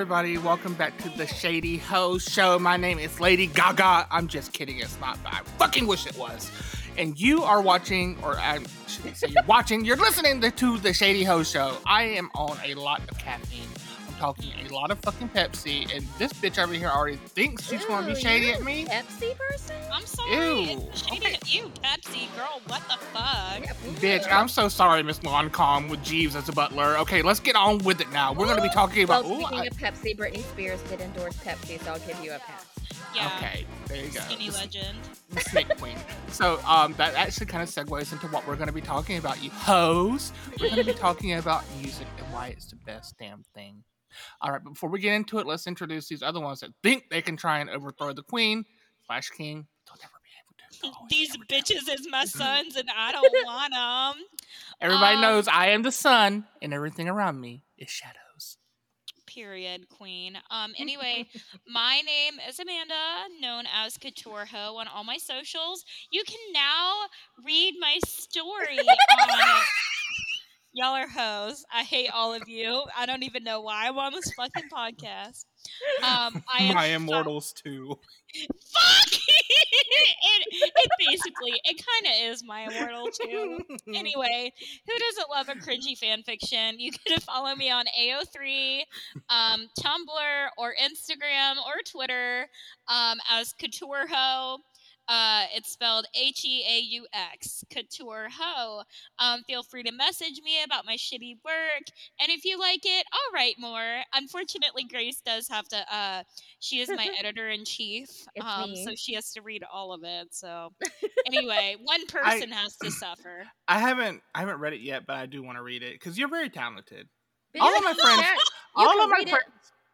everybody. Welcome back to the Shady Ho Show. My name is Lady Gaga. I'm just kidding. It's not, I fucking wish it was. And you are watching, or I shouldn't say you're watching, you're listening to, to the Shady Ho Show. I am on a lot of caffeine. I'm talking a lot of fucking Pepsi, and this bitch over here already thinks she's going to be shady you're at me. Pepsi person? I'm sorry. Ew, shady okay. at you, Pepsi girl. What the fuck? Bitch, I'm so sorry, Miss Loncom, with Jeeves as a butler. Okay, let's get on with it now. We're going to be talking about. Well, ooh, speaking I- of Pepsi, Britney Spears did endorse Pepsi, so I'll give you a pass. Yeah. Okay, there you go. Skinny legend. the Snake Queen. So um, that actually kind of segues into what we're going to be talking about, you hoes. We're going to be talking about music and why it's the best damn thing. All right, but before we get into it, let's introduce these other ones that think they can try and overthrow the Queen, Flash King. They'll never be able to. These bitches is my sons, and I don't want them. Everybody um, knows I am the sun, and everything around me is shadows. Period, queen. Um. Anyway, my name is Amanda, known as Couture Ho on all my socials. You can now read my story on. Y'all are hoes. I hate all of you. I don't even know why I'm on this fucking podcast. Um, I am My immortals too. Fuck! it, it basically, it kind of is my immortal too. Anyway, who doesn't love a cringy fan fiction? You can follow me on AO3, um, Tumblr, or Instagram or Twitter um, as Couture Ho. Uh, it's spelled H E A U X, Couture Ho. Um, feel free to message me about my shitty work, and if you like it, I'll write more. Unfortunately, Grace does have to. Uh, she is my editor in chief, um, so she has to read all of it. So, anyway, one person has to suffer. I haven't I haven't read it yet, but I do want to read it because you're very talented. But All of my friends- all of my friends,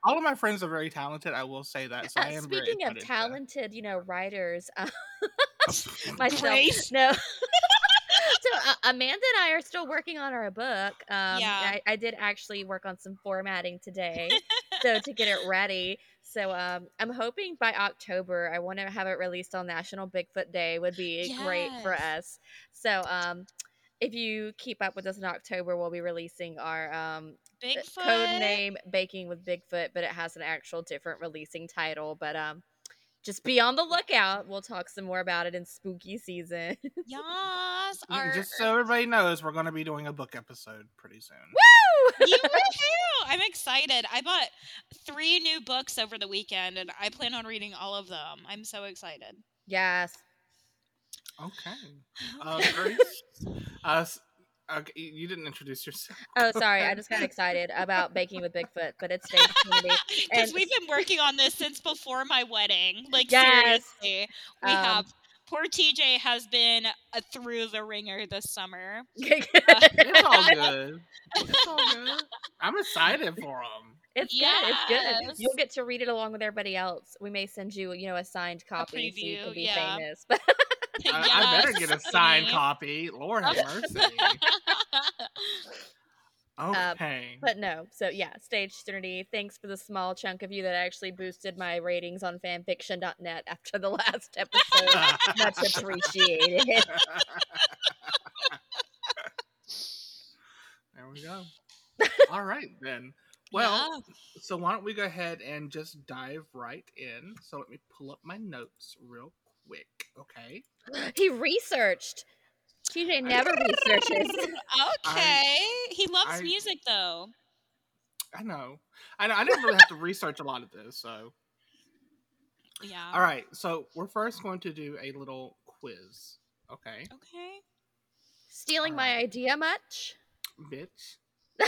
all of my friends are very talented. I will say that. So Uh, I am very speaking of talented, you know, writers, uh, myself. Grace? No. so uh, Amanda and I are still working on our book. Um, Yeah. I, I did actually work on some formatting today, so to get it ready. So um, I'm hoping by October I want to have it released on National Bigfoot Day. Would be great for us. So um, if you keep up with us in October, we'll be releasing our um, Bigfoot. code name Baking with Bigfoot, but it has an actual different releasing title. But um, just be on the lookout. We'll talk some more about it in spooky season. Yes. Our, Just so everybody knows, we're going to be doing a book episode pretty soon. Woo! you too. I'm excited. I bought three new books over the weekend, and I plan on reading all of them. I'm so excited. yes. Okay. Uh, Grace, uh, okay, you you didn't introduce yourself. Oh, sorry. I just got excited about Baking with Bigfoot, but it's Stage Community. Because And- we've been working on this since before my wedding. Like Yes. seriously, we Um, have. Poor TJ has been uh, through the ringer this summer. It's all good. It's all good. I'm excited for him. It's good. It's good. You'll get to read it along with everybody else. We may send you, you know, a signed copy so you can be yeah. famous. I, I better get a signed copy. Lord have mercy. Um, okay. But no, so yeah, Stage Trinity. Thanks for the small chunk of you that actually boosted my ratings on fanfiction.net after the last episode. Much appreciated. there we go. All right then. Well, Yeah. so why don't we go ahead and just dive right in? So let me pull up my notes real quick, okay? he researched. TJ never researches. okay. he loves I- music though. I know. I know. I didn't really have to research a lot of this, so. Yeah. All right. So we're first going to do a little quiz, okay, Okay. Stealing my idea much? bitch?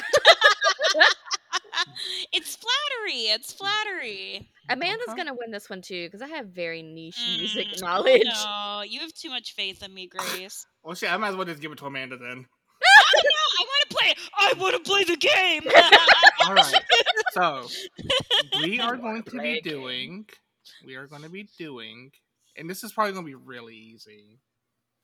it's flattery. It's flattery. Amanda's Okay. gonna win this one too because I have very niche music Mm, knowledge. No, you have too much faith in me, Grace. Well, shit. I might as well just give it to Amanda then. I want to play. I want to play the game. All right. So we are going to be doing. We are going to be doing, and this is probably going to be really easy,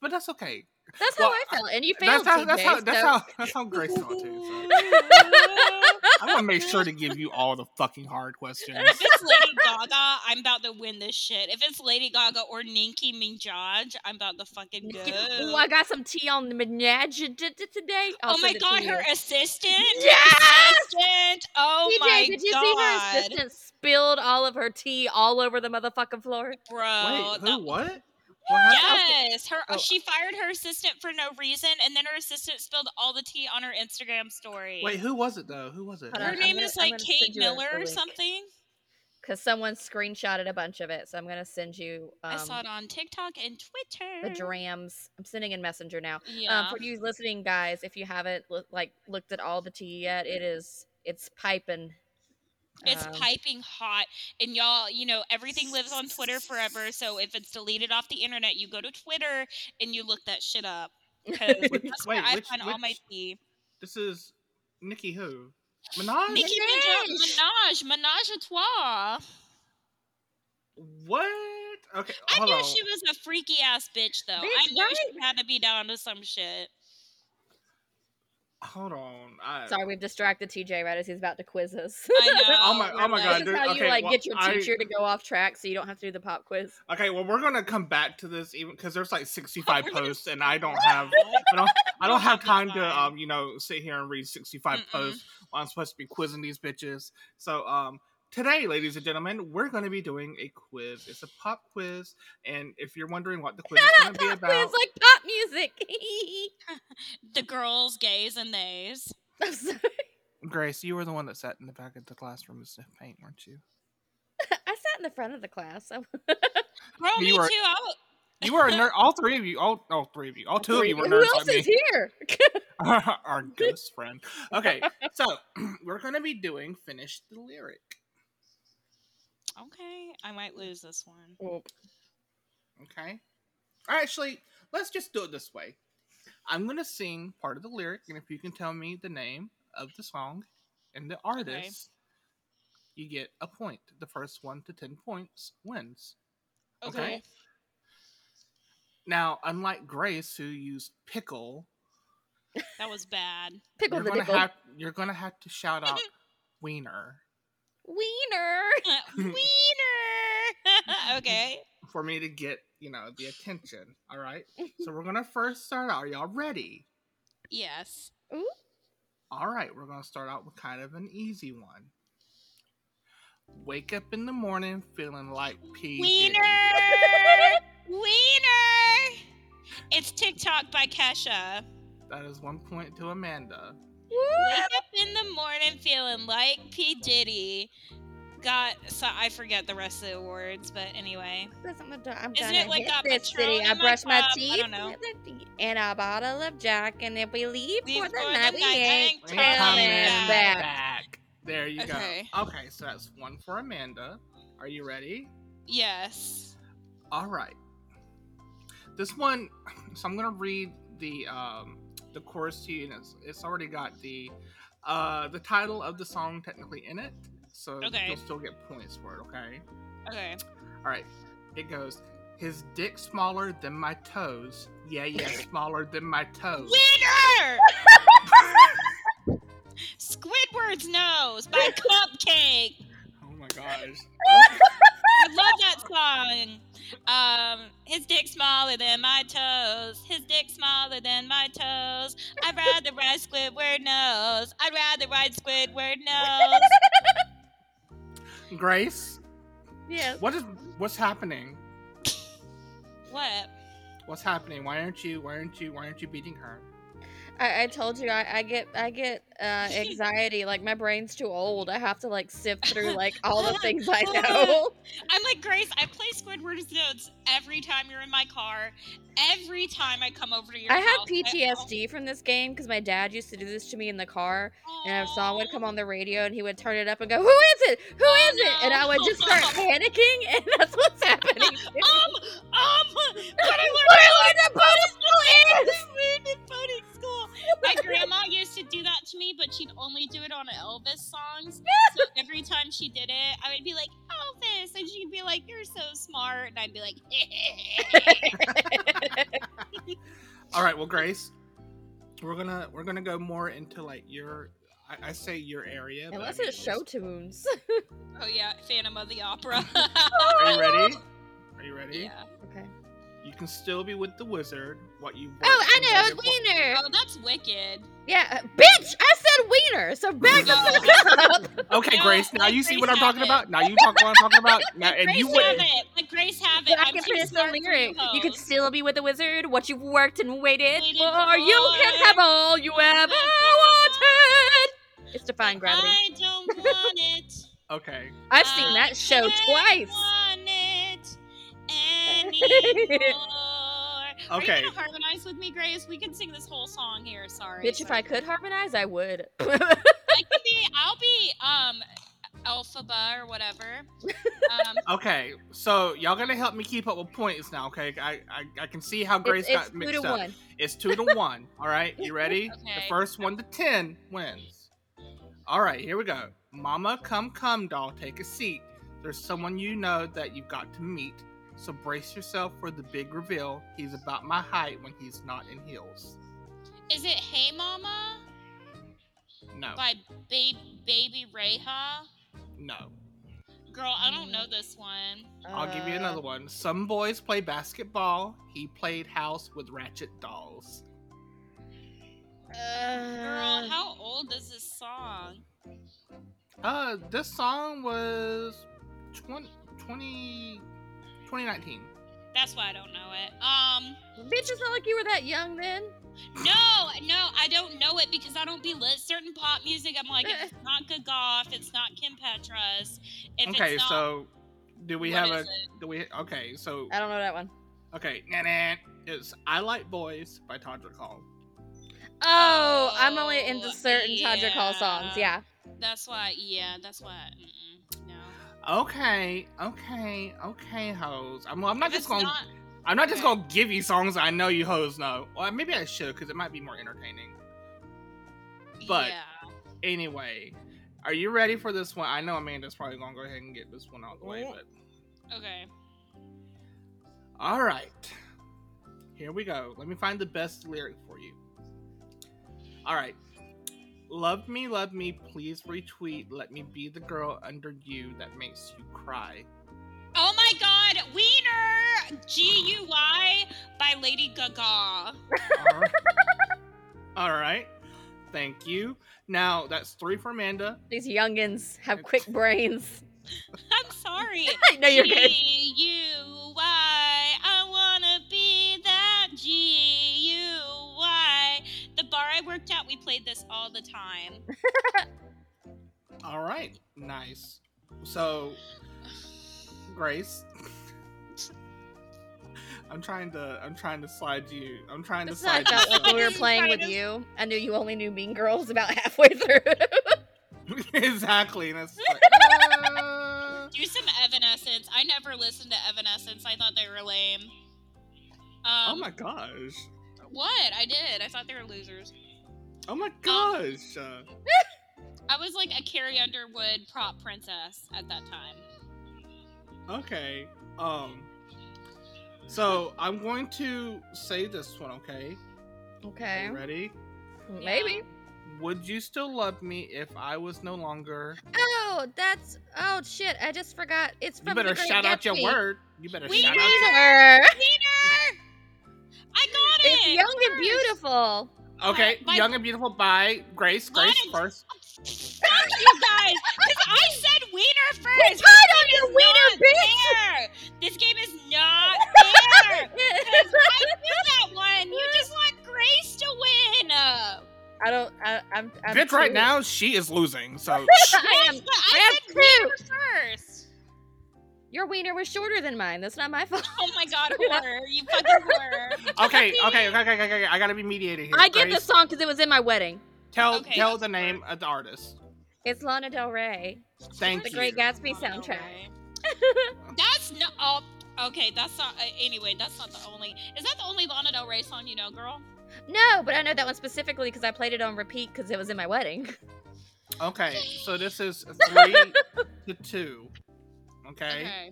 but that's okay. That's how I felt, and you failed. That's how. That's TJ, how. That's so- how. That's how Grace felt too. So. I'm gonna make sure to give you all the fucking hard questions. If it's Lady Gaga, I'm about to win this shit. If it's Lady Gaga or Nicki Minaj, I'm about to fucking go. Oh, I got some tea on the Minaj t- t- today. I'll oh my send it to god, her assistant. Yes! Assistant. Oh TJ, my did you god. see her assistant spilled all of her tea all over the motherfucking floor? Bro. Wait, who? What? What happened? Yes, her. Oh. She fired her assistant for no reason, and then her assistant spilled all the tea on her Instagram story. Wait, who was it though? Who was it? Hold her I'm name gonna- is like Kate send you a- Miller or something. Because someone screenshotted a bunch of it, so I'm gonna send you. Um, I saw it on TikTok and Twitter. the drams. I'm sending in Messenger now. Yeah. Um, for you listening, guys, if you haven't loo- like looked at all the tea yet, it is it's piping. It's Um, piping hot, and y'all, you know, everything lives on Twitter forever. So if it's deleted off the internet, you go to Twitter and you look that shit up. 'cause Which- that's where wait, I which- find all my which- tea. This is Nikki who? Minaj? Nicki Minaj, Minaj, Minaj a trois. What? Okay, I knew on. she was a freaky ass bitch, though. I knew right? she had to be down to some shit. Hold on. I, Sorry, we've distracted TJ right as he's about to quiz us. I know. Oh my- oh my God, this like- is dude, how you okay, like well, get your I- teacher to go off track, so you don't have to do the pop quiz. Okay, well, we're gonna come back to this even because there's like 65 posts, and I don't have, I don't, I don't have have time to, um, you know, sit here and read 65 Mm-mm. posts while I'm supposed to be quizzing these bitches. So, um, today, ladies and gentlemen, we're gonna be doing a quiz. It's a pop quiz, and if you're wondering what the quiz is gonna up, be pop about, quiz like pop music. the girls, gays, and theys. I'm sorry. Grace, you were the one that sat in the back of the classroom with sniff paint, weren't you? I sat in the front of the class. So Girl, You me were- too. I was, You were a nerd. All three of you, all, all three of you, all two of you were Who else is me. here? Our ghost friend. Okay, so we're gonna be doing finish the lyric. okay, I might lose this one. Okay. Actually, let's just do it this way. I'm gonna sing part of the lyric, and if you can tell me the name of the song and the artist, you get a point. The first one to ten points wins. Okay. Okay. Now, unlike Grace, who used pickle, That was bad. Pickle you're the gonna nickel. have you're gonna have to shout out wiener Wiener. Wiener. okay. for me to get you know the attention. All right. so we're gonna first start out. Are y'all ready? Yes. All right, we're going to start out with kind of an easy one. Wake up in the morning feeling like P. Wiener. Diddy. Wiener. It's TikTok by Kesha. That is one point to Amanda. Wake up in the morning feeling like P Diddy. Got so I forget the rest of the words, but anyway. I'm gonna, I'm Isn't it like hit got this city. I in my brushed my cup? I teeth don't know. a tea and a bottle of Jack, and if we leave, Leave for the night, we night, ain't ain't coming coming back. back. There you Okay. go. Okay, so that's one for Amanda. Are you ready? Yes. All right. This one, so I'm gonna read the um the chorus to you, and it's, it's already got the uh the title of the song technically in it, so Okay. you'll still get points for it. Okay. Okay. All right. It goes. His dick smaller than my toes. Yeah, yeah, smaller than my toes. Wiener. Squidward's nose by CupcakKe. Oh my gosh. I love that song. Um, his dick smaller than my toes. His dick smaller than my toes. I'd rather ride Squidward nose. I'd rather ride Squidward nose. Grace, Yes. what is what's happening? What? What's happening? Why aren't you? Why aren't you? Why aren't you beating her? I, I told you I, I get I get uh, anxiety. like my brain's too old. I have to like sift through like all the things I know. I'm like Grace. I play Squidward's notes every time you're in my car. Every time I come over to your I have house. PTSD from this game because my dad used to do this to me in the car, and a song would come on the radio, and he would turn it up and go, "Who is it? Who Oh, is it?" And I would just start panicking, and that's what's happening. Um, um, what I What I learned boating is. My grandma used to do that to me, but she'd only do it on Elvis songs. So every time she did it, I would be like, Elvis. And she'd be like, You're so smart. And I'd be like, All right, well, Grace, we're gonna we're gonna go more into like your I, I say your area. but I Unless mean, it's show tunes. Oh yeah, Phantom of the Opera. Oh, Are you ready? Are you ready? yeah. Okay. You can still be with the wizard. What you? Oh, I know, it's Wiener. Oh, that's wicked. Yeah, uh, bitch! I said Wiener, so back the fuck up. Okay, Grace. Now let you see Grace what I'm talking it. about. Now you talk what I'm talking about. Now, and Grace you have it. Let Grace have it. I can too finish the lyric. You could still be with the wizard. What you've worked and waited, Waited for. You can have all you ever wanted. It's defying gravity. I don't want it. Okay. I've seen that show I twice. Want it anymore. Are Okay. you gonna harmonize with me, Grace? We can sing this whole song here. Sorry. Bitch, if I could harmonize, I would. I could be. I'll be um, Elphaba or whatever. Um, Okay. So y'all gonna help me keep up with points now. Okay. I I, I can see how Grace it's, it's got two mixed to up. one. It's two to one. All right. You ready? The first one to ten wins. All right. Here we go. Mama, come, come, doll. Take a seat. There's someone you know that you've got to meet. So brace yourself for the big reveal. He's about my height when he's not in heels. is it Hey Mama No. by ba- Bebe Rexha? No. Girl, I don't know this one. I'll give you another one. Some boys play basketball. He played house with ratchet dolls. Girl, Uh, how old is this song? Uh, this song was 20, 20 2019. That's why I don't know it. Um, bitch, it's not like you were that young then. no, no, I don't know it because I don't be lit certain pop music. I'm like, if it's not Gaga, if it's not Kim Petras, if okay, it's not, so do we have a it? do we okay, so I don't know that one. okay, nah, nah, it's I Like Boys by Todrick Hall. Oh, I'm only Oh, into certain Todrick Hall songs. yeah. Yeah. That's why, yeah, that's why. Mm-mm, no, Okay, okay, okay, hoes. I'm, I'm not If just gonna not- I'm not just okay. gonna give you songs I know you hoes know. Well, maybe I should because it might be more entertaining. But- yeah. Anyway, are you ready for this one? I know Amanda's probably gonna go ahead and get this one out of the way, but Okay. all right, here we go. Let me find the best lyric for you. All right. Love me, love me, please retweet. Let me be the girl under you that makes you cry. Oh my God, Wiener G U Y by Lady Gaga. All right. All right. Thank you. Now that's three for Amanda. These youngins have quick brains. I'm sorry. I know you're good. G U Y. I wanna be that G U Y. The bar I worked at, we played this all the time. All right. Nice. So, Grace. I'm trying to. I'm trying to slide you. I'm trying to It's not slide you. about like when we were playing with you. I knew you only knew Mean Girls about halfway through. exactly. And it's like, uh, Do some Evanescence. I never listened to Evanescence. I thought they were lame. Um, oh my gosh. What? I did. I thought they were losers. Oh my gosh. Uh, I was like a Carrie Underwood prop princess at that time. okay. Um. So I'm going to say this one. Okay. Are okay. you ready? Maybe. Would you still love me if I was no longer? Oh, that's oh shit! I just forgot. It's from You better The Great shout out your word. You better We shout out. Your... Wiener. Wiener! I got it! It's young and beautiful. Okay, by- Young and Beautiful by Grace. Grace What? first. Fuck you guys! Because I said Wiener first! tied on This your game is wiener, not bitch! fair. This game is not fair! 'Cause I knew that one! You just want Grace to win! Uh, I don't. I, I'm. I'm Bitch, right now she is losing. So I am. I, I said have two. Wiener first! Your wiener was shorter than mine. That's not my fault. Oh my god, whore. You fucking whore. okay, okay, okay, okay, okay, okay. I gotta be mediating here. I get Grace, the song because it was in my wedding. Tell Okay, tell that's the name of the artist. It's Lana Del Rey. Thank The you. Great Gatsby Oh, no soundtrack. way. That's not. Oh, okay, that's not. Uh, anyway, that's not the only. Is that the only Lana Del Rey song you know, girl? No, but I know that one specifically because I played it on repeat because it was in my wedding. Okay, so this is three to two. Okay.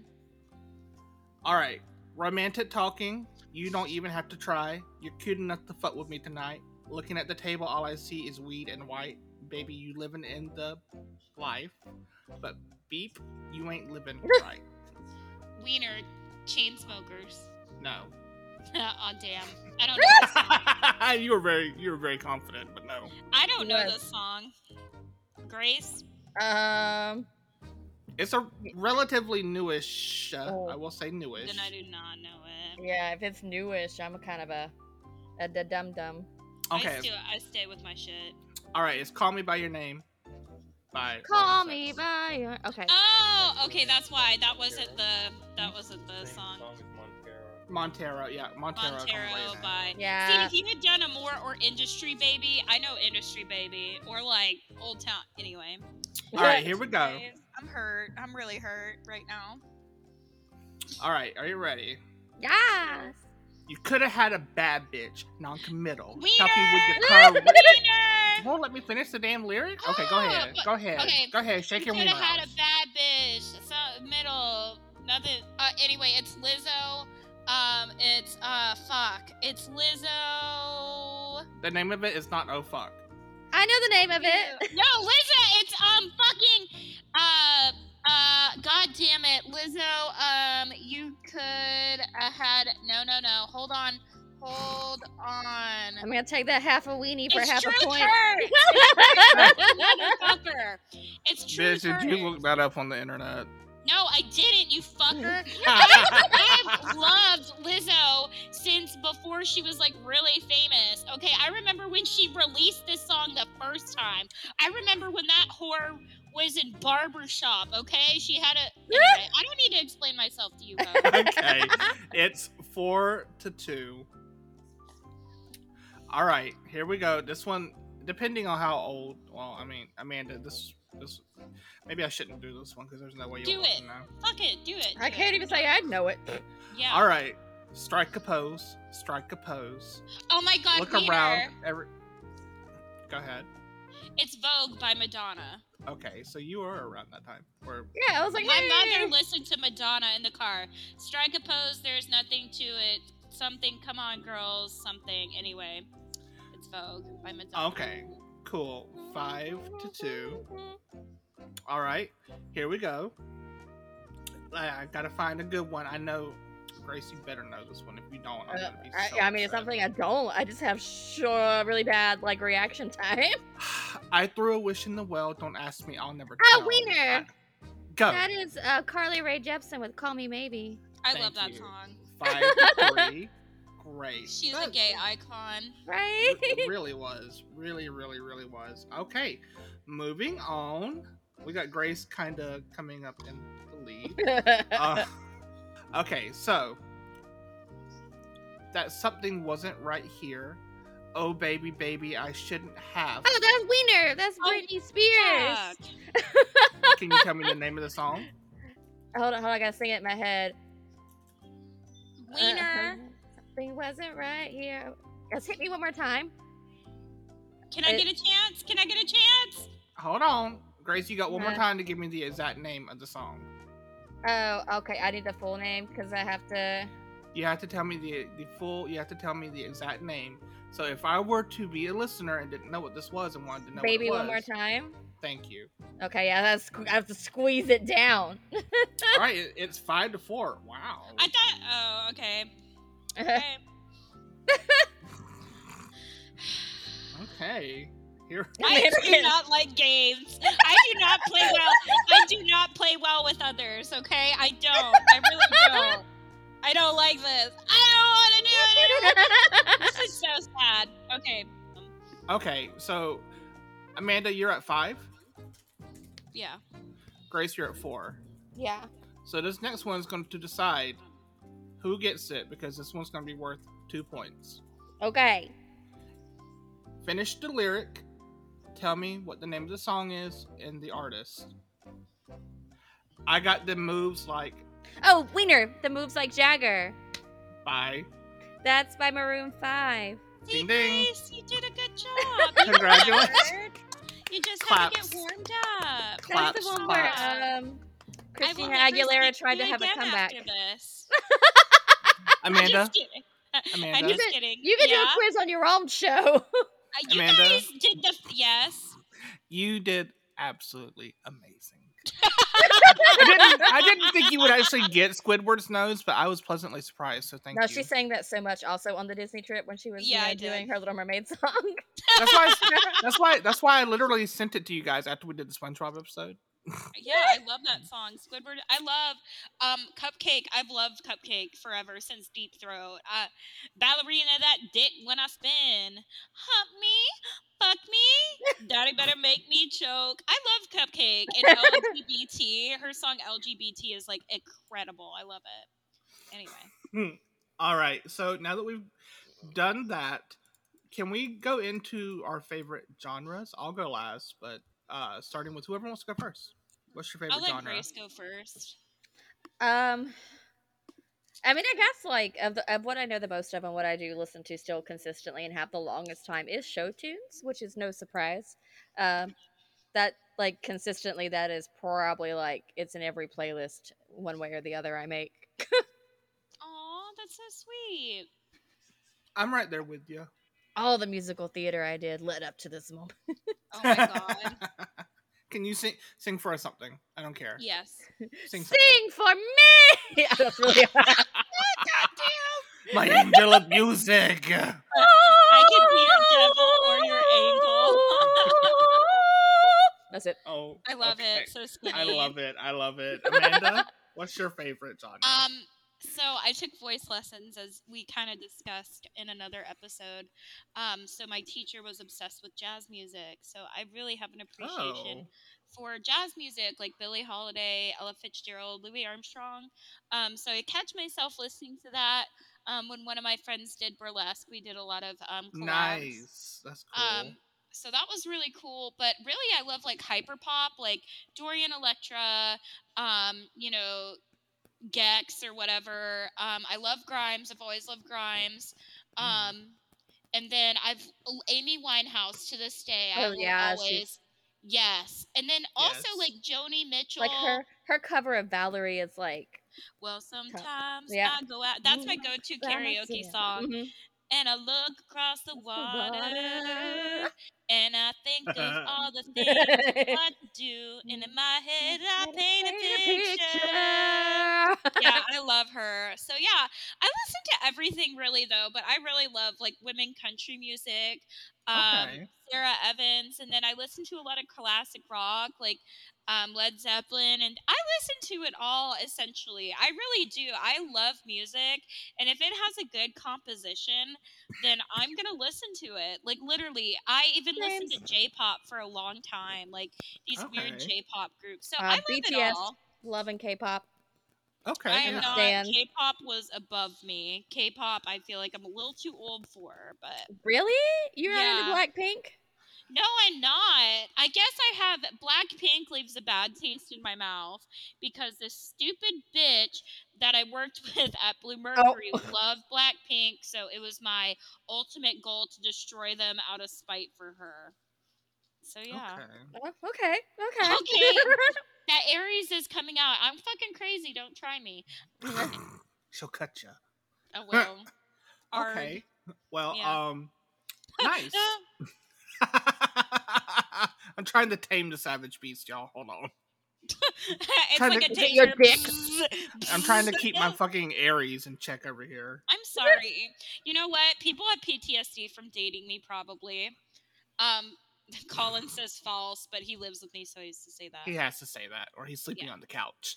All right. Romantic talking. You don't even have to try. You're cute enough to fuck with me tonight. Looking at the table, all I see is weed and white. baby, you living in the life. But beep, you ain't living right. Wiener, Chainsmokers. No. oh damn! I don't know. This song. you were very, you were very confident, but no. I don't know Yes. this song. Grace. Um, It's a relatively newish. Uh, Oh. I will say newish. Then I do not know it. yeah, if it's newish, I'm kind of a a da dum dum. Okay. I, still, I stay with my shit. All right. It's "Call Me by Your Name." By Call me Sachs. by your. Okay. Oh, okay, that's why. That wasn't the that wasn't the song. Montero. Yeah, Montero. Call Me Montero by. Yeah. See, if you had done a more or industry baby, I know industry baby or like Old Town. Anyway, All right. Here we go. I'm hurt. I'm really hurt right now. All right. Are you ready? Yes. You could have had a bad bitch, non-committal. Wiener! Help you with your car. Wiener! Won't let me finish the damn lyric. Okay, go ahead. Go ahead. okay, Go ahead. Shake you your could wiener. have had a bad bitch. So, middle. Nothing. Uh, anyway, it's Lizzo. Um, it's uh, fuck. It's Lizzo. The name of it is not oh fuck. I know the name of it. No, Lizzo. It's um, fucking uh. Uh, god damn it, Lizzo. Um, you could have had no, no, no. Hold on, hold on. I'm gonna take that half a weenie for it's half truth a point. hurts. It's true. Bitch, did you look that up on the internet? No, I didn't, you fucker. I've loved Lizzo since before she was like really famous. Okay, I remember when she released this song the first time. I remember when that whore was in barbershop, okay? She had a anyway, I don't need to explain myself to you guys. okay. It's four to two. All right, here we go. This one, depending on how old. Well, I mean, Amanda, this this maybe I shouldn't do this one because there's no way you'll do it. know. Fuck it, do it. I can't it. even say I know it. Yeah. All right, strike a pose. Strike a pose. Oh my god, Look Wiener. around. Every. Go ahead. It's Vogue by Madonna. Okay, so you were around that time. Or Yeah, I was like, My "Hey." mother listened to Madonna in the car. Strike a pose, there's nothing to it. Something, come on, girls, something. Anyway, it's Vogue by Madonna. okay, cool. Five to two. All right, here we go. I, I gotta find a good one. I know, Grace, you better know this one. If you don't, I'm Uh, gonna be I, so I mean, it's something I don't. I just have sure really bad like reaction time. I threw a wish in the well. Don't ask me. I'll never. Oh, tell. Wiener. I- go. That is uh, Carly Rae Jepsen with "Call Me Maybe." I Thank love that you. song. Five to three. Great. She's a That- gay icon. Right? It really was. Really, really, really was. Okay, moving on. We got Grace kind of coming up in the lead. Uh, okay, so that something wasn't right here. Oh baby, baby, I shouldn't have. oh, that's Wiener. That's Oh, Britney Spears. Fuck. Can you tell me the name of the song? Hold on, hold on. I gotta sing it in my head. Wiener. Uh, something wasn't right here. Just hit me one more time. Can I it- get a chance? Can I get a chance? Hold on, Grace. You got one more Uh. time to give me the exact name of the song. Oh, okay. I need the full name because I have to. You have to tell me the the full. You have to tell me the exact name. So if I were to be a listener and didn't know what this was and wanted to know Baby, what it one more time. thank you. Okay, yeah, that's. I have to squeeze it down. All right, it- it's five to four. Wow. I thought. Oh, okay. Okay. Okay. Here. I do not like games. I do not play well. I do not play well with others. Okay, I don't. I really don't. I don't like this. I don't want to do it. This is so sad. Okay. Okay, so Amanda, you're at five. yeah. Grace, you're at four. yeah. So this next one's going to decide who gets it because this one's going to be worth two points. Okay. Finish the lyric. Tell me what the name of the song is and the artist. I got the moves like Oh, Wiener, the moves like Jagger. Bye. That's by Maroon Five. Ding, ding. Grace, you did a good job. Congratulations. You just Claps. had to get warmed up. That's the one claps. where um, Christina Aguilera tried to have a again comeback. After. I'm Amanda. just kidding. Amanda. I'm just kidding. You can yeah? do a quiz on your own show. Uh, You Amanda? guys did the yes. You did absolutely amazing. I didn't. I didn't think you would actually get Squidward's nose, but I was pleasantly surprised. So thank no, you. she sang that so much also on the Disney trip when she was Yeah, you know, doing her Little Mermaid song. That's why. That's why. That's why I literally sent it to you guys after we did the SpongeBob episode. Yeah, I love that song. Squidward. I love um CupcakKe. I've loved CupcakKe forever since Deep Throat. Uh, ballerina that dick when I spin. Hump me, fuck me. Daddy better make me choke. I love CupcakKe and LGBT. Her song LGBT is like incredible. I love it. Anyway, All right. So now that we've done that, can we go into our favorite genres? I'll go last, but uh starting with whoever wants to go first. What's your favorite genre? I'll let genre? Grace go first. Um, I mean, I guess like of, the, of what I know the most of and what I do listen to still consistently and have the longest time is show tunes, which is no surprise. Um, that like consistently, that is probably like it's in every playlist one way or the other I make. Aw, that's so sweet. I'm right there with you. All the musical theater I did led up to this moment. Oh my god. Can you sing sing for us something? I don't care. Yes. Sing Sing, for me. Yeah, that's really. My angel of music. I can be your devil or your angel. That's it. Oh, I love okay. it. So skinny. I love it. I love it. Amanda, what's your favorite genre? Um, so I took voice lessons as we kind of discussed in another episode. Um, so my teacher was obsessed with jazz music, so I really have an appreciation Oh. for jazz music like Billie Holiday, Ella Fitzgerald, Louis Armstrong. Um, so I catch myself listening to that. Um, when one of my friends did burlesque, we did a lot of um, collabs. nice. That's cool. Um, so that was really cool. But really, I love like hyper pop, like Dorian Electra, um, you know, Gex or whatever. Um, I love Grimes. I've always loved Grimes. Mm. Um, and then I've Amy Winehouse to this day. I Oh, yeah, she's- always. Yes, and then also Yes. like Joni Mitchell. Like her her cover of Valerie is like Well, sometimes Yeah. I go out. That's my go-to karaoke song. Mhm. And I look across the water, water. and I think of all the things I could do. And in my head, I paint a picture. yeah, I love her. So yeah, I listen to everything really though, but I really love like women country music. Um, okay. Sara Evans, and then I listen to a lot of classic rock, like um, Led Zeppelin, and I listen to it all essentially. I really do. I love music, and if it has a good composition, then I'm gonna listen to it. Like literally, I even listened to J-pop for a long time, like these weird J-pop groups. So Uh, I love BTS. it all. Loving K-pop. Okay. I am not. Stan. K-pop was above me. K-pop, I feel like I'm a little too old for, but Really? You're not Yeah. into Blackpink? No, I'm not. I guess I have Blackpink leaves a bad taste in my mouth because this stupid bitch that I worked with at Blue oh. Mercury loved Blackpink, so it was my ultimate goal to destroy them out of spite for her. So yeah. Okay. Oh, okay. Okay. Okay. That Aries is coming out. I'm fucking crazy. Don't try me. She'll cut you. I will. Okay. Well, Yeah. um, nice. I'm trying to tame the savage beast, y'all. Hold on. it's Trying like to- a Is your taser. I'm trying to keep my fucking Aries in check over here. I'm sorry. You know what? People have PTSD from dating me, probably. Um, Colin says false, but he lives with me, so he has to say that. He has to say that, or he's sleeping Yeah. on the couch.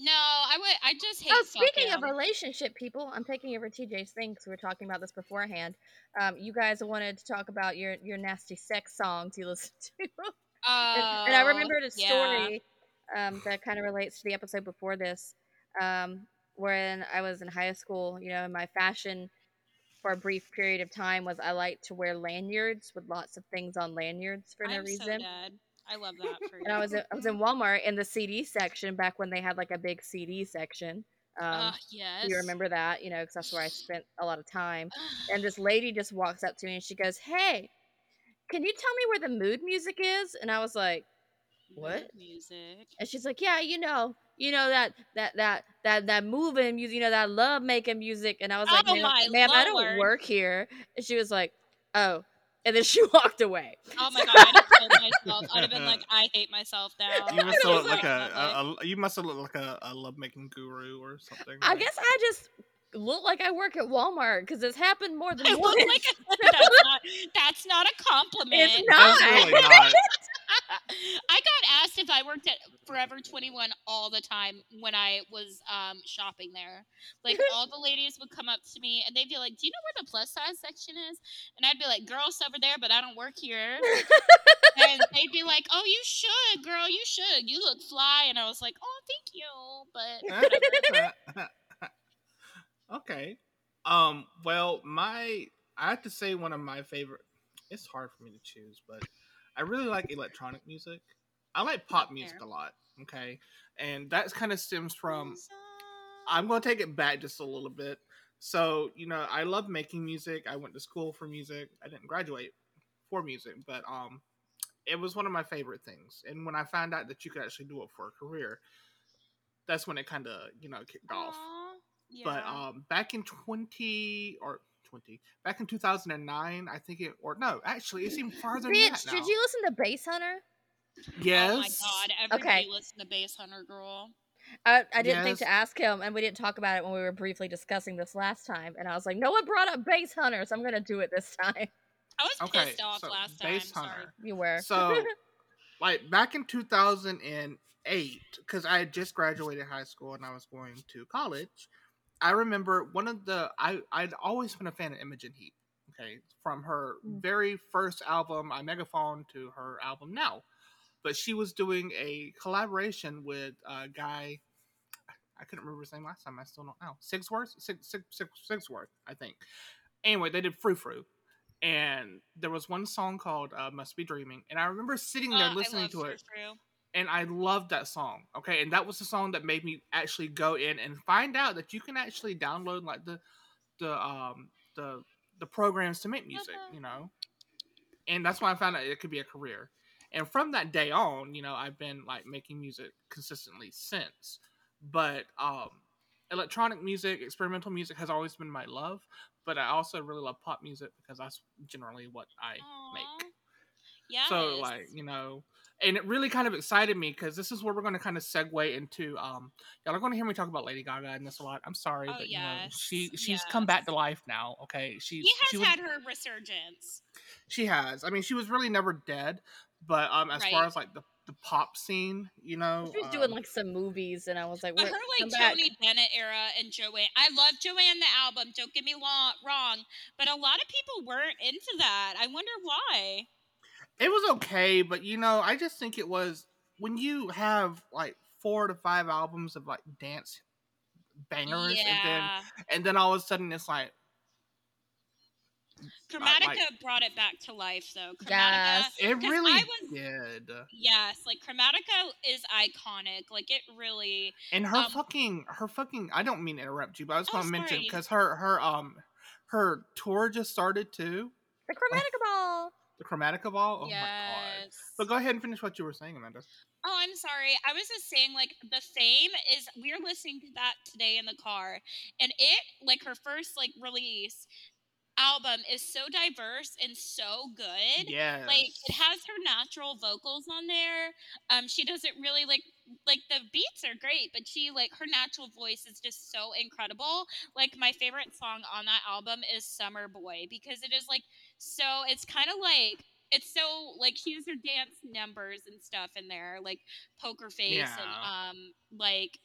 No, I would. I just hate. Oh, speaking of relationship people, I'm taking over TJ's thing because we were talking about this beforehand. Um, you guys wanted to talk about your your nasty sex songs you listen to, and, and I Oh, remembered a yeah. story um, that kind of relates to the episode before this, um, when I was in high school. You know, in my fashion for a brief period of time was I liked to wear lanyards with lots of things on lanyards for no I'm so reason. dead. I love that for you. and I was in, I was in Walmart in the CD section back when they had like a big CD section. Um, Ah, yes. you remember that, you know, because that's where I spent a lot of time. And this lady just walks up to me and she goes, "Hey, can you tell me where the mood music is?" And I was like, what? Mood Music. and she's like, "Yeah, you know, you know that that that that that moving music, you know that love making music." And I was like, Oh "Ma'am, ma'am, I don't work here." And she was like, "Oh." and then she walked away. Oh my god, I'd have killed myself. I'd have been like, I hate myself now. You must have looked like a, lovely. a, a you must have looked like a, a lovemaking guru or something. I like- guess I just look like I work at Walmart because it's happened more than I once. look like a, that's not that's not a compliment. it's That's not. really not. I got asked if I worked at Forever 21 all the time when I was um, shopping there. Like all the ladies would come up to me and they'd be like, "Do you know where the plus size section is?" And I'd be like, "Girl, it's over there, but I don't work here." and they'd be like, "Oh, you should, girl, you should. You look fly." And I was like, "Oh, thank you," but okay. Um. Well, my I have to say one of my favorite. It's hard for me to choose, but I really like electronic music. I like pop music a lot. Okay, and that kind of stems from. I'm going to take it back just a little bit. So, you know, I love making music. I went to school for music. I didn't graduate for music, but um it was one of my favorite things. And when I found out that you could actually do it for a career, that's when it kind of, you know, kicked off. Aw, But um back in 20 or 20, back in 2009, I think it or no, actually it's even farther than that Bitch, now. did you listen to Basshunter? Yes. Oh my god, everybody Okay. listen to Basshunter Girl. I, I didn't think to ask him, and we didn't talk about it when we were briefly discussing this last time. And I was like, no one brought up Basshunter, so I'm gonna do it this time. I was Okay, pissed off so last time. Bass Sorry. Hunter. You were. So, like back in 2008, because I had just graduated high school and I was going to college, I remember one of the I I'd always been a fan of Imogen Heap. Okay, from her Mm. very first album, I Megaphone, to her album now, but she was doing a collaboration with a guy. I couldn't remember his name last time. I still don't know. Sigsworth, Sig, Sig, Sig, Sigsworth, I think. Anyway, they did Frou Frou, and there was one song called uh, "Must Be Dreaming," and I remember sitting there Uh, listening to it. And I loved that song. Okay, and that was the song that made me actually go in and find out that you can actually download like the the um the the programs to make music. You know, and that's why I found out it could be a career. And from that day on, you know, I've been like making music consistently since. But um electronic music, experimental music has always been my love. But I also really love pop music because that's generally what I make. Yeah. So like you know, and it really kind of excited me because this is where we're going to kind of segue into. Um, y'all are going to hear me talk about Lady Gaga in this a lot. I'm sorry, Oh, but you know she she's come back to life now. Okay, she's he has she was, had her resurgence. she has. I mean, she was really never dead, but um, as far as like the the pop scene, you know, she was doing um, like some movies, and I was like, But "Where- her like back." Tony Bennett era and Joanne. I love Joanne the album. Don't get me lo- wrong, but a lot of people weren't into that. I wonder why. It was okay, but you know, I just think it was when you have like four to five albums of like dance bangers, and then and then all of a sudden it's like Chromatica like- brought it back to life, though. Chromatica. Yes. it 'Cause really I was- did. Yes, like Chromatica is iconic. Like it really. And her Um, fucking, her fucking. I don't mean to interrupt you, but I was Oh, want to mention because her, her, um, her tour just started too. the Chromatica Ball. The Chromatica Ball. Oh my god! But go ahead and finish what you were saying, Amanda. Oh, I'm sorry. I was just saying, like, the fame is. We are listening to that today in the car, and it, like, her first like release album is so diverse and so good. Yeah. Like it has her natural vocals on there. Um, she doesn't really like like the beats are great, but she like her natural voice is just so incredible. Like my favorite song on that album is Summer Boy because it is like so it's kind of like it's so like she has her dance numbers and stuff in there, like Poker Face and um like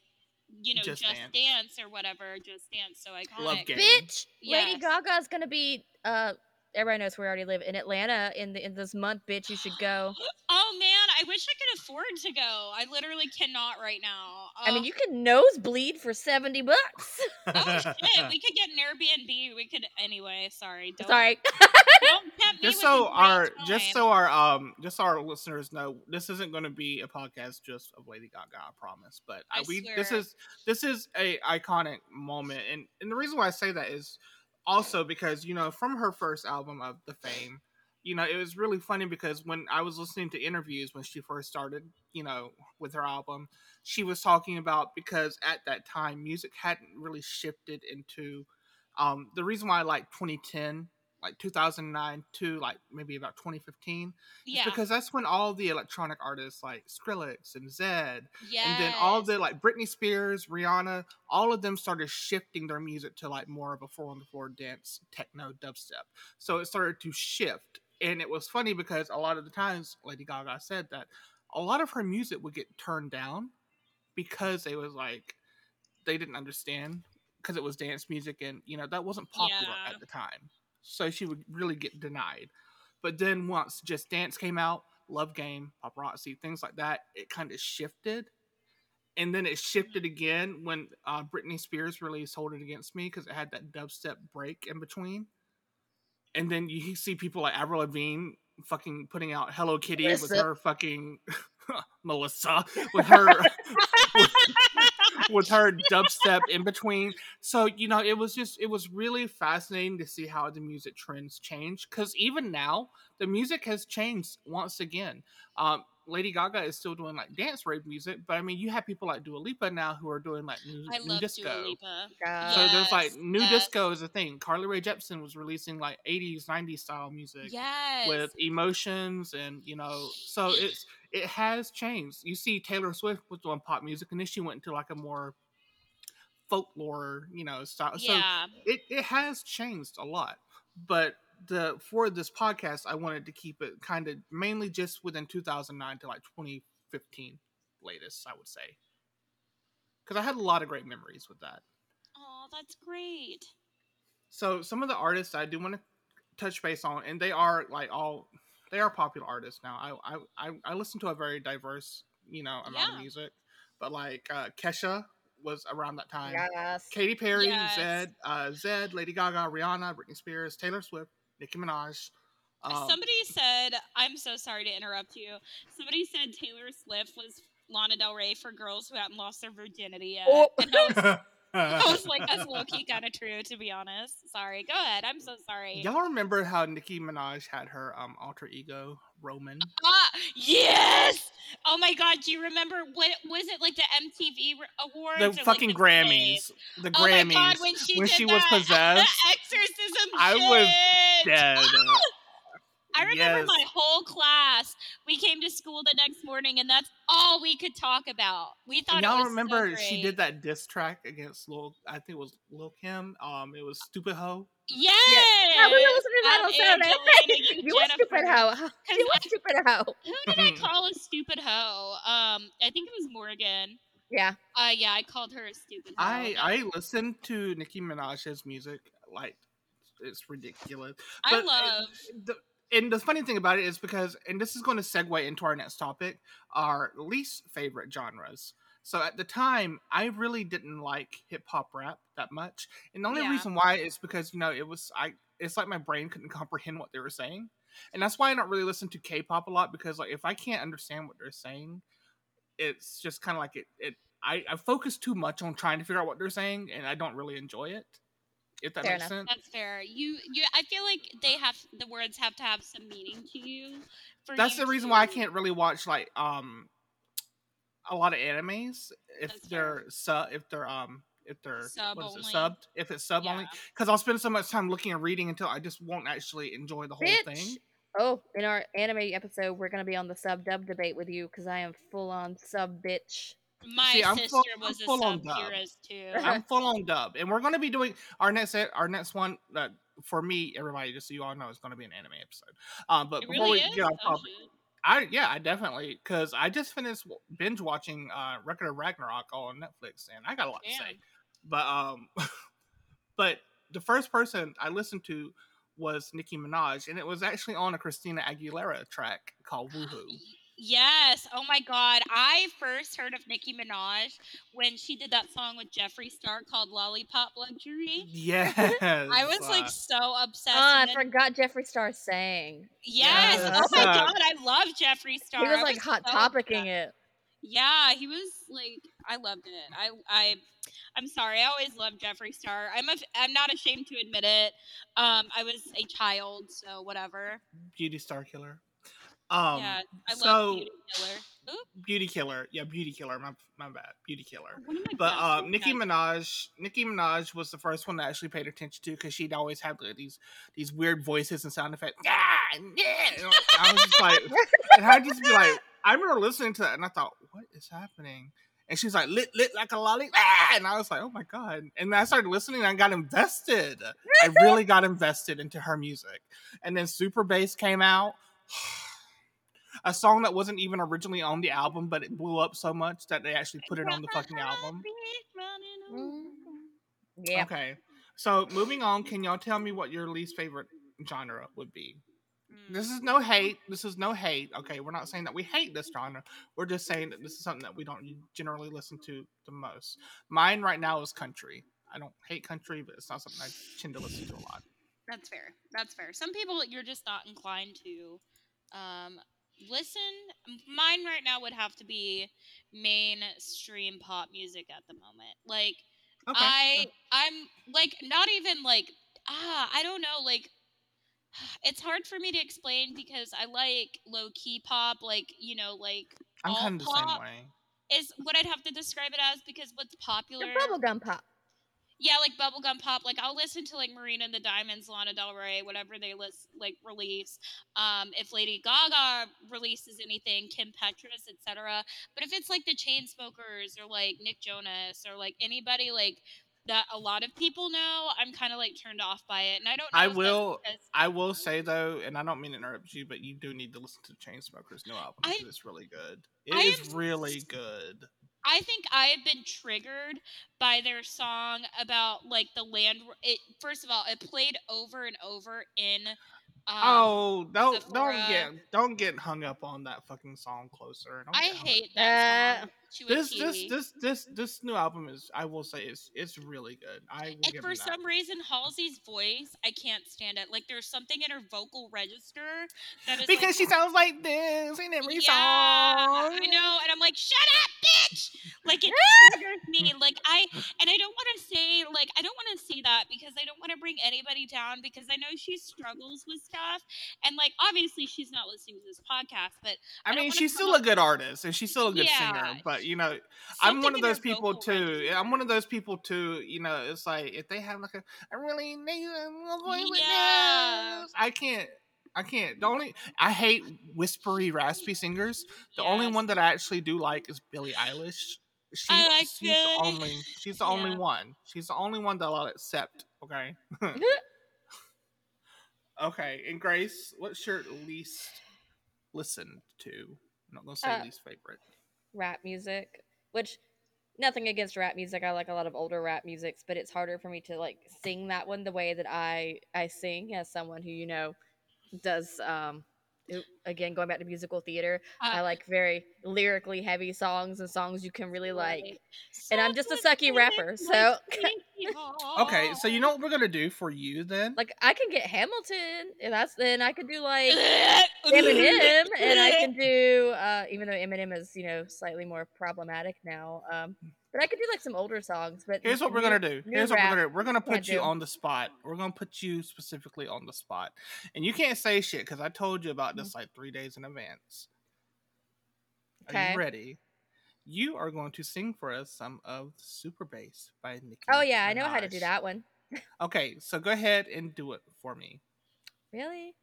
you know Just Just, Dance. Dance. or whatever. Just Dance, so iconic. Love game. Bitch, Lady Yes. Gaga is gonna be. Uh, everybody knows where I already live in Atlanta in the, in this month. Bitch, you should go. Oh man, I wish I could afford to go. I literally cannot right now. I mean, you can nosebleed for seventy bucks. Oh shit, we could get an Airbnb. We could anyway. Sorry, don't, Sorry. don't tempt me just with so a great our just so our um just so our listeners know this isn't going to be a podcast just of lady gaga i promise but uh, I we this is this is a iconic moment and and the reason why i say that is also because you know from her first album of the fame you know it was really funny because when i was listening to interviews when she first started you know with her album she was talking about because at that time music hadn't really shifted into um the reason why i like 2010 like 2009 to like maybe about 2015 Yeah. because that's when all the electronic artists like Skrillex and Zedd yes. and then all the like Britney Spears, Rihanna, all of them started shifting their music to like more of a four on the floor dance, techno, dubstep. So it started to shift, and it was funny because a lot of the times Lady Gaga said that a lot of her music would get turned down because it was like they didn't understand because it was dance music and you know that wasn't popular Yeah. at the time. So she would really get denied. But then once Just Dance came out, Love Game, Paparazzi, things like that, it kind of shifted. And then it shifted again when uh, Britney Spears released "Hold It Against Me" because it had that dubstep break in between. And then you see people like Avril Lavigne fucking putting out "Hello Kitty" with her fucking Melissa with her with her dubstep in between. So you know, it was just it was really fascinating to see how the music trends change. Because even now, the music has changed once again. Um, Lady Gaga is still doing like dance rave music, but I mean, you have people like Dua Lipa now who are doing like new, I new disco. Dua Lipa. God. So there's like new yes. disco is a thing. Carly Rae Jepsen was releasing like 80s, 90s style music Yes. with emotions and you know so it's it has changed. You see taylor swift was doing pop music and then she went into like a more folklore you know style. So yeah. it, it has changed a lot. But the for this podcast i wanted to keep it kind of mainly just within 2009 to like 2015 latest i would say. Because i had a lot of great memories with that. Oh, that's great. so some of the artists I do want to touch base on, and they are like all they are popular artists now. I I I, listen to a very diverse you know amount Yeah. of music, but like uh, Kesha was around that time. Yes. Katy Perry, Yes. Zedd, uh, Zedd, Lady Gaga, Rihanna, Britney Spears, Taylor Swift, Nicki Minaj. Um, Somebody said, I'm so sorry to interrupt you. Somebody said Taylor Swift was Lana Del Rey for girls who hadn't lost their virginity yet. Oh. And I was, I was like, that's low key kind of true, to be honest. Sorry. Go ahead. I'm so sorry. Y'all remember how Nicki Minaj had her um alter ego Roman? Ah, yes! Oh my god, do you remember what was it like the MTV awards? The or, like, fucking the Grammys. The Oh Grammys. my god, when she when she was possessed, exorcism I was shit. dead. I remember Yes. my whole class. We came to school the next morning, and that's all we could talk about. We thought And it y'all was so remember she did that diss track against Lil I think it was Lil Kim. Um it was Stupid Hoe. Yes. Yeah, we were listening to that on Saturday. Angelina, You a stupid Jennifer. hoe. 'Cause You a I- stupid hoe. Who did I call a stupid hoe? Um, I think it was Morgan. Yeah. Uh, yeah, I called her a stupid hoe. I That- I listened to Nicki Minaj's music like it's ridiculous. I but, uh, love. the, and the funny thing about it is because and this is going to segue into our next topic, our least favorite genres. So at the time, I really didn't like hip hop rap that much, and the only Yeah. reason why is because you know it was I. It's like my brain couldn't comprehend what they were saying, and that's why I don't really listen to K-pop a lot because like if I can't understand what they're saying, it's just kind of like it. It I, I focus too much on trying to figure out what they're saying, and I don't really enjoy it. If that Fair makes enough. sense. That's fair. You, you. I feel like they have the words have to have some meaning to you. For That's you the reason why I can't really watch like um a lot of animes if That's they're fair. sub if they're um if they're Sub what is it only. subbed if it's sub only because I'll spend so much time looking and reading until I just won't actually enjoy the whole Bitch. thing. Oh, in our anime episode, we're gonna be on the sub dub debate with you because I am full on sub bitch. My See, I'm sister full- I'm was a full on sub purist too. I'm full on dub, and we're going to be doing our next our next one. Uh, for me, everybody, just so you all know, is going to be an anime episode. Um, but It before really we get off topic. I yeah, I definitely because I just finished binge watching uh Record of Ragnarok on Netflix, and I got a lot to say. But um, but the first person I listened to was Nicki Minaj, and it was actually on a Christina Aguilera track called Woohoo. Yes. Oh my God. I first heard of Nicki Minaj when she did that song with Jeffree Star called Lollipop Luxury. Yes, I was uh, like so obsessed. Oh, I then- forgot Jeffree Star sang. yes. Yes. Oh my Uh, God. I love Jeffree Star. He was I like hot so topicing obsessed. it. Yeah, he was like I loved it. I I I'm sorry. I always loved Jeffree Star. I'm a, I'm not ashamed to admit it. Um I was a child, so whatever. Beauty Star Killer. Um, yeah, I so love Beauty Killer. Oop, Beauty Killer, yeah, Beauty Killer. My my bad, Beauty Killer. one of my But um, Nicki Minaj, Nicki Minaj was the first one that I actually paid attention to because she'd always have like, these these weird voices and sound effects. Yeah, yeah. I was just like, and I'd just be like, I remember listening to that and I thought, what is happening? And she's like, lit, lit like a lolly. Ah! And I was like, oh my God. And then I started listening and I got invested. I really got invested into her music. And then Super Bass came out. A song that wasn't even originally on the album, but it blew up so much that they actually put it on the fucking album. Mm. Yeah. Okay. So moving on, can y'all tell me what your least favorite genre would be? This is no hate. This is no hate. Okay, we're not saying that we hate this genre. We're just saying that this is something that we don't generally listen to the most. Mine right now is country. I don't hate country, but it's not something I tend to listen to a lot. That's fair. That's fair. Some people you're just not inclined to um, listen. Mine right now would have to be mainstream pop music at the moment. Like Okay. I I'm like not even like ah I don't know like it's hard for me to explain because I like low key pop like you know like I'm all kind of the same pop way. is what I'd have to describe it as because what's popular bubblegum pop. Yeah, like bubblegum pop. Like I'll listen to like Marina and the Diamonds, Lana Del Rey, whatever they list like release. Um, if Lady Gaga releases anything, Kim Petras, etc. But if it's like the Chainsmokers or like Nick Jonas or like anybody like that a lot of people know, I'm kind of like turned off by it. And I don't know. I will- I will say though, and I don't mean to interrupt you, but you do need to listen to Chainsmokers' new album I- it's really good. It I is am- really good. I think I have been triggered by their song about like the land. It first of all, it played over and over in. Um, oh, don't Sephora. don't get don't get hung up on that fucking song closer. Don't I hate that song. this this this this this new album is I will say is it's really good. I will and give for him that. some reason, Halsey's voice, I can't stand it. Like there's something in her vocal register that is because like, she sounds like this in every yeah, song. I know, and I'm like, shut up, bitch! Like it triggers me. Like I, and I don't want to say, like I don't want to see that because I don't want to bring anybody down because I know she struggles with stuff, and like obviously she's not listening to this podcast, but I I mean, she's still a good artist and she's still a good Yeah. singer. But you know, I'm one of those people too. I'm one of those people too. You know, it's like if they have like a, I really need a voice with this. I can't. I can't. The only I hate whispery, raspy singers. The only one that I actually do like is Billie Eilish. She, I like she's the only. She's the only one. She's the only one that I'll accept. Okay. okay. And Grace, what's your least listened to? I'm not gonna say Uh, least favorite. rap music, which nothing against rap music. I like a lot of older rap musics, but it's harder for me to like sing that one the way that I I sing as someone who you know does um who- again going back to musical theater. I Uh, like very lyrically heavy songs and songs you can really like. Right. and I'm just a sucky rapper, so- Okay, so you know what we're gonna do for you then? Like I can get Hamilton, and that's then I could do like Eminem, and I can do uh, even though Eminem is you know slightly more problematic now. Um, but I could do like some older songs. But Here's what we're new- gonna do. Here's what we're gonna do. We're gonna put you do. on the spot. We're gonna put you specifically on the spot, and you can't say shit because I told you about this like three days in advance. Are Mm-hmm. Okay. you ready? You are going to sing for us some of Super Bass by Nicki. Oh yeah, I know how to do that one. Okay, so go ahead and do it for me. Really?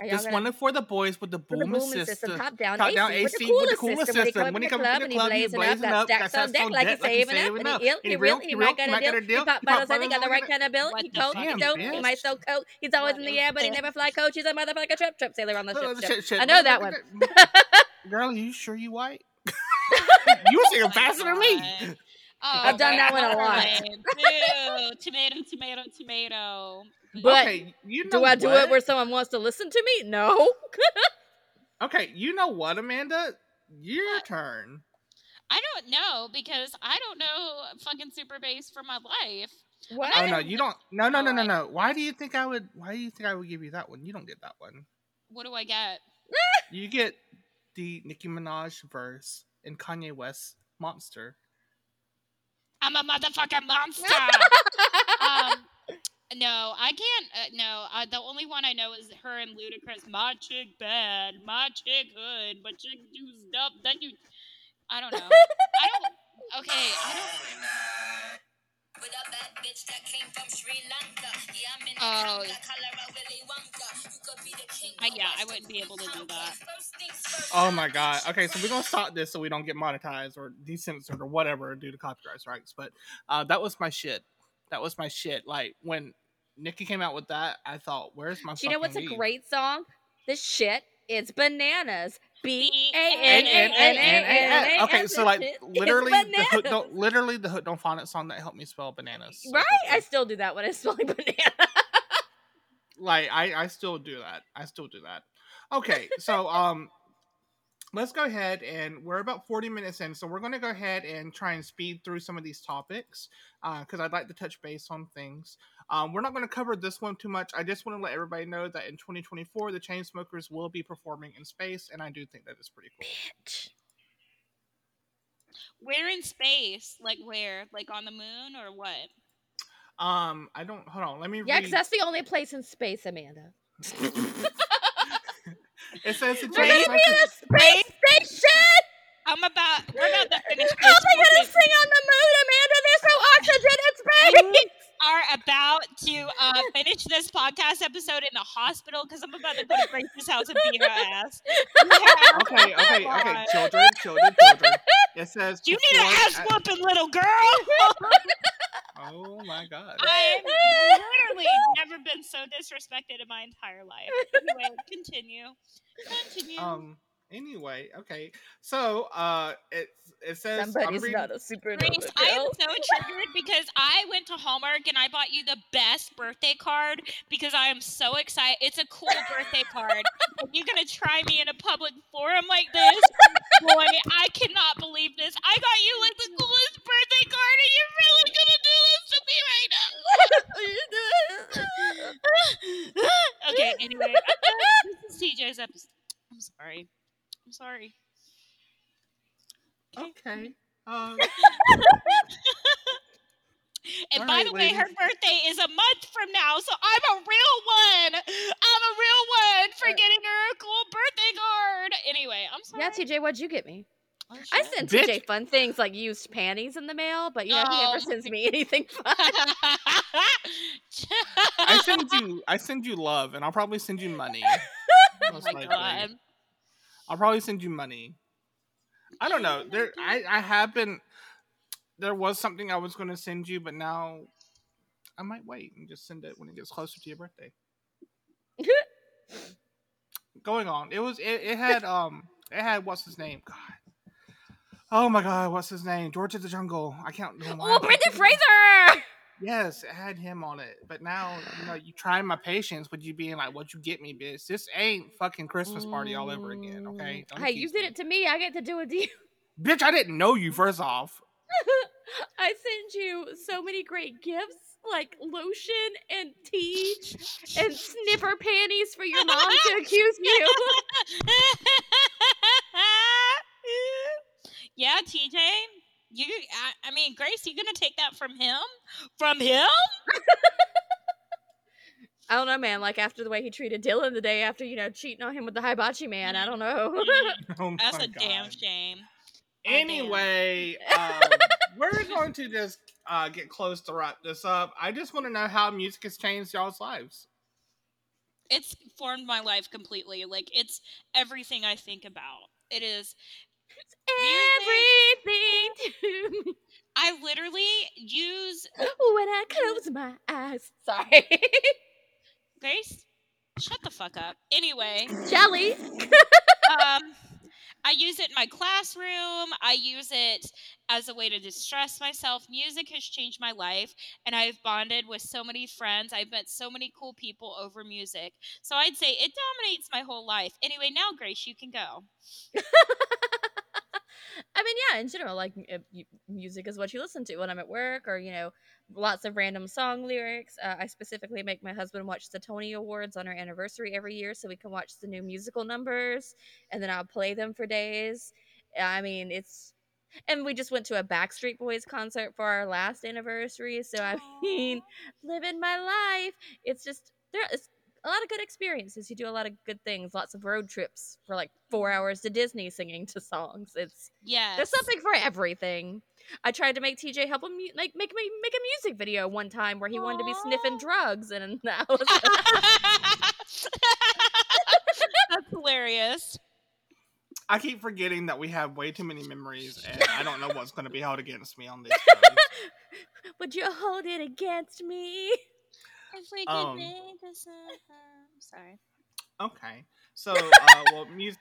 This one for the boys with the for the boom assist. system, top down, top AC, down with AC the with the coolest system. system. When he come into the club he blazing up, got stacks on deck like he's saving up. And he ill, he real, he might got a deal. He pop bottles and he got the right kind of bill. He coat, he dope, he might sell coke. He's always in the air, but he never fly coach. He's a motherfucker trip trip sailor on the ship. I know that one. Girl, are you sure you white? you were singing faster than me. Oh God. I've done that one a lot. Boo. tomato, tomato, tomato. But okay, you know Do I do it where someone wants to listen to me? No. Okay, you know what, Amanda? Your What? turn. I don't know because I don't know fucking super bass for my life. What? Oh no, you don't. No, no, no, no, no. Why do you think I would? Why do you think I would give you that one? You don't get that one. What do I get? You get the Nicki Minaj verse and Kanye West Monster. I'm a motherfucking monster. um, No, I can't. Uh, no, uh, the only one I know is her and Ludacris. My chick bad, my chick good, but chick do stuff that you. I don't know. I don't. Okay, I don't. Oh. Lanka, cholera, Willy Wonka. You could be the king. I- yeah, I wouldn't be able to do that. First things first, Oh my god. Okay, so we're gonna stop this so we don't get monetized or decensored or whatever due to copyright strikes. But uh, that was my shit. That was my shit. Like when Nicki came out with that, I thought, "Where's my?" Do you know what's a great song? This shit is bananas. B A N N N and, A. okay, so like literally the hook don't literally the hook don't find it song that helped me spell bananas. Right? I still do that when I'm spelling banana. like I I still do that. I still do that. Okay, so um let's go ahead and we're about 40 minutes in, so we're going to go ahead and try and speed through some of these topics because I'd like to touch base on things. Um, we're not going to cover this one too much. I just want to let everybody know that in 2024, the Chainsmokers will be performing in space, and I do think that is pretty cool. Where in space? Like where? Like on the moon or what? Um, I don't. Hold on. Let me Yeah, because that's the only place in space, Amanda. it says the We're gonna be in a space station. I'm about. We're about to finish. How this. am gonna sing on the moon, Amanda? There's no oxygen in space. are about to uh, finish this podcast episode in the hospital because I'm about to go to Grace's house and beat her ass. Yeah. Okay, okay, okay. Children, children, children. It says. Do you need an before- ass whooping, little girl. Oh my god. I've literally never been so disrespected in my entire life. Anyway, continue. Continue. Um. Anyway, okay. So, uh, it it says I'm Somebody's reading- not a supernova Grace, I am so triggered because I went to Hallmark and I bought you the best birthday card because I am so excited. It's a cool birthday card. and you're gonna try me in a public forum like this? Boy, I cannot believe this. I got you like the coolest birthday card, and you're really gonna do this to me right now. okay, anyway, this is TJ's episode. I'm sorry. I'm sorry. Okay. Uh, And All by right, the way, her birthday is a month from now, so I'm a real one. I'm a real one for getting her a cool birthday card. Anyway, I'm sorry. Yeah, TJ, what'd you get me? Oh, I sent send Bitch. TJ fun things like used panties in the mail, but you know he Oh. never sends me anything fun. I send you I send you love, and I'll probably send you money. oh my likely. god. I'll probably send you money. I don't know. There, I I have been. There was something I was going to send you, but now I might wait and just send it when it gets closer to your birthday. Going on, it was it, it had um it had what's his name? God. Oh my God, what's his name? George of the Jungle. I can't. oh, Brendan think of it. Fraser! Yes, it had him on it. But now, you know, you trying my patience with you being like, "What you get me, bitch? This ain't fucking Christmas party all over again." Okay. Mm, Don't Hey, you tease did me. it to me. I get to do it to you. bitch. I didn't know you. First off, I send you so many great gifts like lotion and tea and snipper panties for your mom to accuse you. yeah, TJ. You, I, I mean, Grace, you gonna take that from him? From him? I don't know, man. Like after the way he treated Dylan the day after, you know, cheating on him with the hibachi man. I don't know. Mm, oh That's my a damn shame. Anyway, um, we're going to just uh, get close to wrap this up. I just want to know how music has changed y'all's lives. it's formed my life completely. Like it's everything I think about. It is. Everything to me I literally use when I close my eyes. Sorry. Grace. Shut the fuck up. Anyway, Jelly. um, I use it in my classroom. I use it as a way to distress myself. Music has changed my life, and I've bonded with so many friends. I've met so many cool people over music. So I'd say it dominates my whole life. Anyway, now Grace, you can go. I mean, yeah, in general, like m- music is what you listen to when I'm at work, or you know, lots of random song lyrics. Uh, I specifically make my husband watch the Tony Awards on our anniversary every year, so we can watch the new musical numbers, and then I'll play them for days. I mean, it's And we just went to a Backstreet Boys concert for our last anniversary. So I mean, living my life. It's just there is a lot of good experiences. You do a lot of good things. Lots of road trips for like four hours to Disney singing to songs. It's yeah, there's something for everything. I tried to make TJ help him like make me make a music video one time where he wanted to be sniffing drugs, and that was That's hilarious. I keep forgetting that we have way too many memories, and I don't know what's going to be held against me on this. Would you hold it against me? If we Um, make this I'm sorry. Okay, so uh, well, music.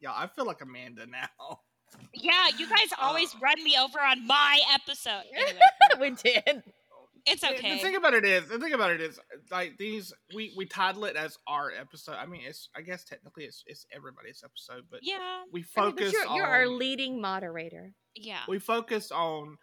Yeah, I feel like Amanda now. Yeah, you guys always run me over on my episode. Anyway, we did. it's okay. The thing about it is, the thing about it is, like these, we we title it as our episode. I mean, it's I guess technically it's it's everybody's episode, but yeah, we I mean, focus but you're, on you're our leading moderator. yeah. we focus on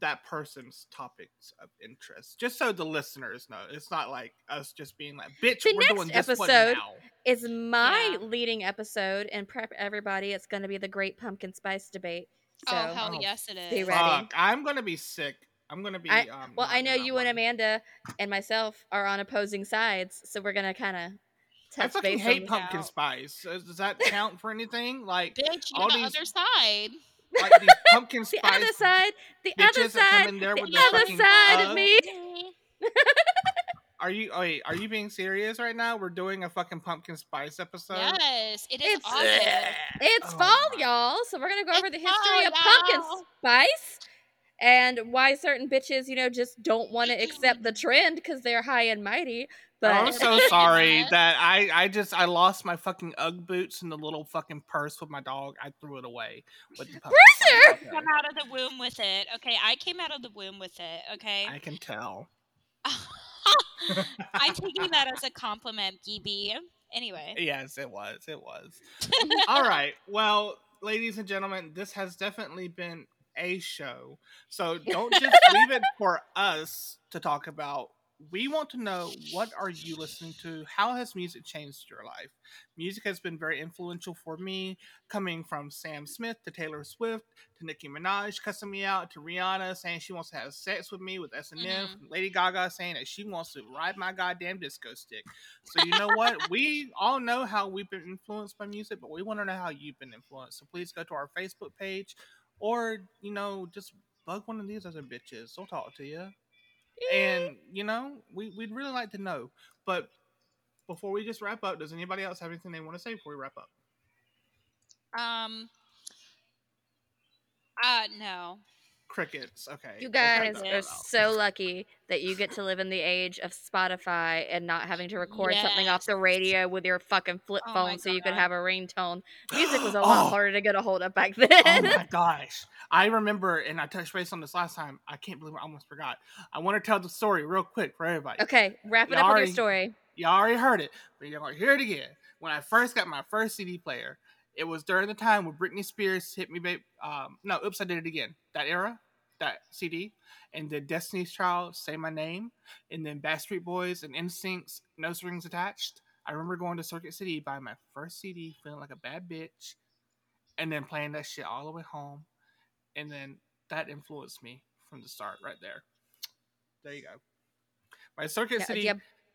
that person's topics of interest, just so the listeners know. It's not like us just being like, "Bitch, The we're next doing this one episode- now." It's my Yeah. leading episode, and prep everybody. It's going to be the Great Pumpkin Spice Debate. So, oh hell Oh, yes, it is. be is. ready. Fuck, I'm gonna be sick. I'm gonna be. I- um, well, I know you and. Amanda and myself are on opposing sides, so we're going to kind of test. I touch fucking hate pumpkin out. spice. Does does that count for anything? Like, Bitch, you're all the these- other side. Like these pumpkin the other side, the other bitches that come side, in there the with their other side of me. Are you? Wait, are you being serious right now? We're doing a fucking pumpkin spice episode. yes, it is It's- August. It's Oh fall, my. y'all. So we're gonna go It's over the history fall, of pumpkin y'all. spice and why certain bitches, you know, just don't want to accept mm-hmm. the trend because they're high and mighty. Oh, I'm so sorry that I I just I lost my fucking UGG boots in the little fucking purse with my dog. I threw it away. With the pumpkin Brother! spice. Come out of the womb with it. Okay, I came out of the womb with it. Okay. I can tell. I'm taking that as a compliment, GB. Anyway. Yes, it was. It was. All right. Well, ladies and gentlemen, this has definitely been a show. So don't just leave it for us to talk about. We want to know what are you listening to? How has music changed your life? Music has been very influential for me, coming from Sam Smith to Taylor Swift to Nicki Minaj cussing me out to Rihanna saying she wants to have sex with me with S mm-hmm. and M, Lady Gaga saying that she wants to ride my goddamn disco stick. So you know what? we all know how we've been influenced by music, but we want to know how you've been influenced. So please go to our Facebook page, or you know, just bug one of these other bitches. They'll talk to you, and you know, we we'd really like to know. But before we just wrap up, does anybody else have anything they want to say before we wrap up? Um. Uh no. Crickets. Okay. you guys are so lucky that you get to live in the age of Spotify and not having to record something off the radio with your fucking flip Oh phone my so you could God. have a ringtone. Music was a lot Oh. harder to get a hold of back then. oh my gosh. I remember, and I touched base on this last time. I can't believe I almost forgot. I want to tell the story real quick for everybody. okay, wrap it You up with your story. Y'all already heard it, but you're going to hear it again. When I first got my first CD player, it was during the time when Britney Spears hit me, babe. Um, no, oops, I did it again. That era, that CD, and then Destiny's Child, Say My Name, and then Backstreet Boys and NSYNC, No Strings Attached. I remember going to Circuit City, buying my first CD, feeling like a bad bitch, and then playing that shit all the way home. And then that influenced me from the start right there. There you go. My Circuit Yeah, City. yeah,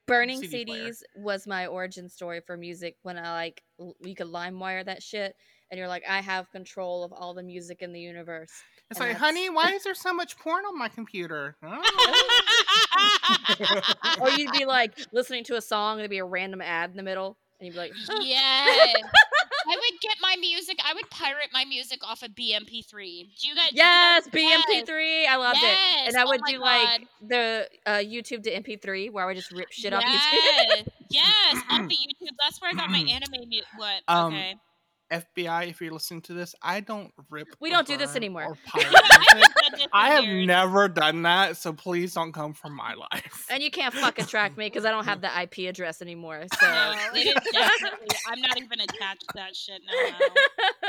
burning CD player. CDs was my origin story for music when I like you could LimeWire that shit and you're like I have control of all the music in the universe. It's and like, that's- honey, why is there so much porn on my computer? or you'd be like listening to a song and there'd be a random ad in the middle and you'd be like yes. I would get my music. I would pirate my music off of BeeMP3. Do you guys? do you Yes, guys- BeeMP3. I loved it. Yes, And I oh would my do like the uh, YouTube to MP3 where I would just rip shit off YouTube. yes, yes, off the YouTube. That's where I got my anime. Mu- what? Um, okay. FBI, if you're listening to this, I don't rip. We don't do this anymore. I've music. done this I for have years. never done that, so please don't come from my life. And you can't fucking track me because I don't have the IP address anymore. So No, it is. I'm not even attached to that shit now.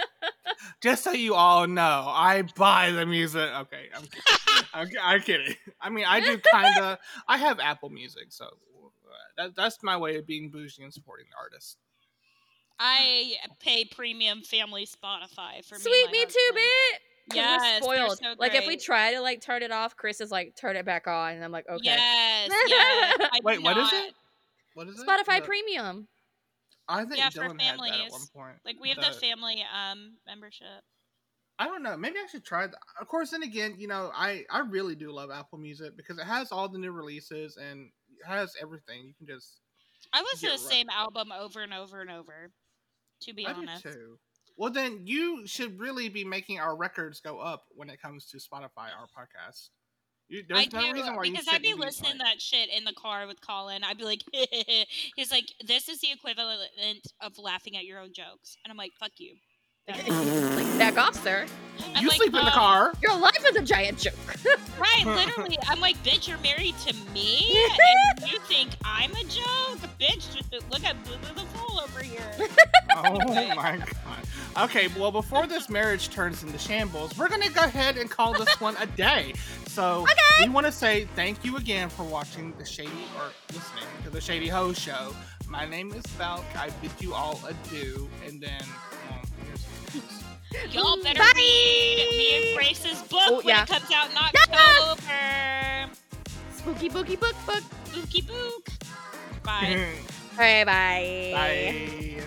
Just so you all know, I buy the music. Okay, I'm kidding. I'm, I'm kidding. I mean, I do kind of. I have Apple Music, so uh, that, that's my way of being bougie and supporting the artist. I pay premium family Spotify for Sweet, me, me and my too, husband. bit. 'Cause Yes, we're spoiled. so like if we try to like turn it off, Chris is like turn it back on, and I'm like okay. Yes, yes. I do Wait, what is it? What is it? Spotify The- Premium. I think Yeah, for Dylan had that at one point. Like we have the family um membership. I don't know. Maybe I should try that. Of course, then again, you know, I I really do love Apple Music because it has all the new releases and it has everything. You can just I listen to the right. same album over and over and over. To be I do honest, too. Well, then you should really be making our records go up when it comes to Spotify, our podcast. You, there's I no do reason why you because I'd be listening to that shit in the car with Colin. I'd be like, he's like, this is the equivalent of laughing at your own jokes, and I'm like, fuck you. Like back off, sir. I'm You like, sleep in the um, car. Your life is a giant joke. Right, literally. I'm like, bitch, you're married to me, and you think I'm a joke, bitch. Look at Boo Boo the Fool over here. Oh my god. Okay, well, before this marriage turns into shambles, we're gonna go ahead and call this one a day. So we want to say thank you again for watching the Shady or listening to the Shady Ho Show. My name is Falk. I bid you all adieu, and then well, here's Y'all better bye. read me and Grace's book Oh, when yeah. it comes out in Yes. October. Spooky booky book book. Bookie book. Bye. Bye. Bye bye. Bye.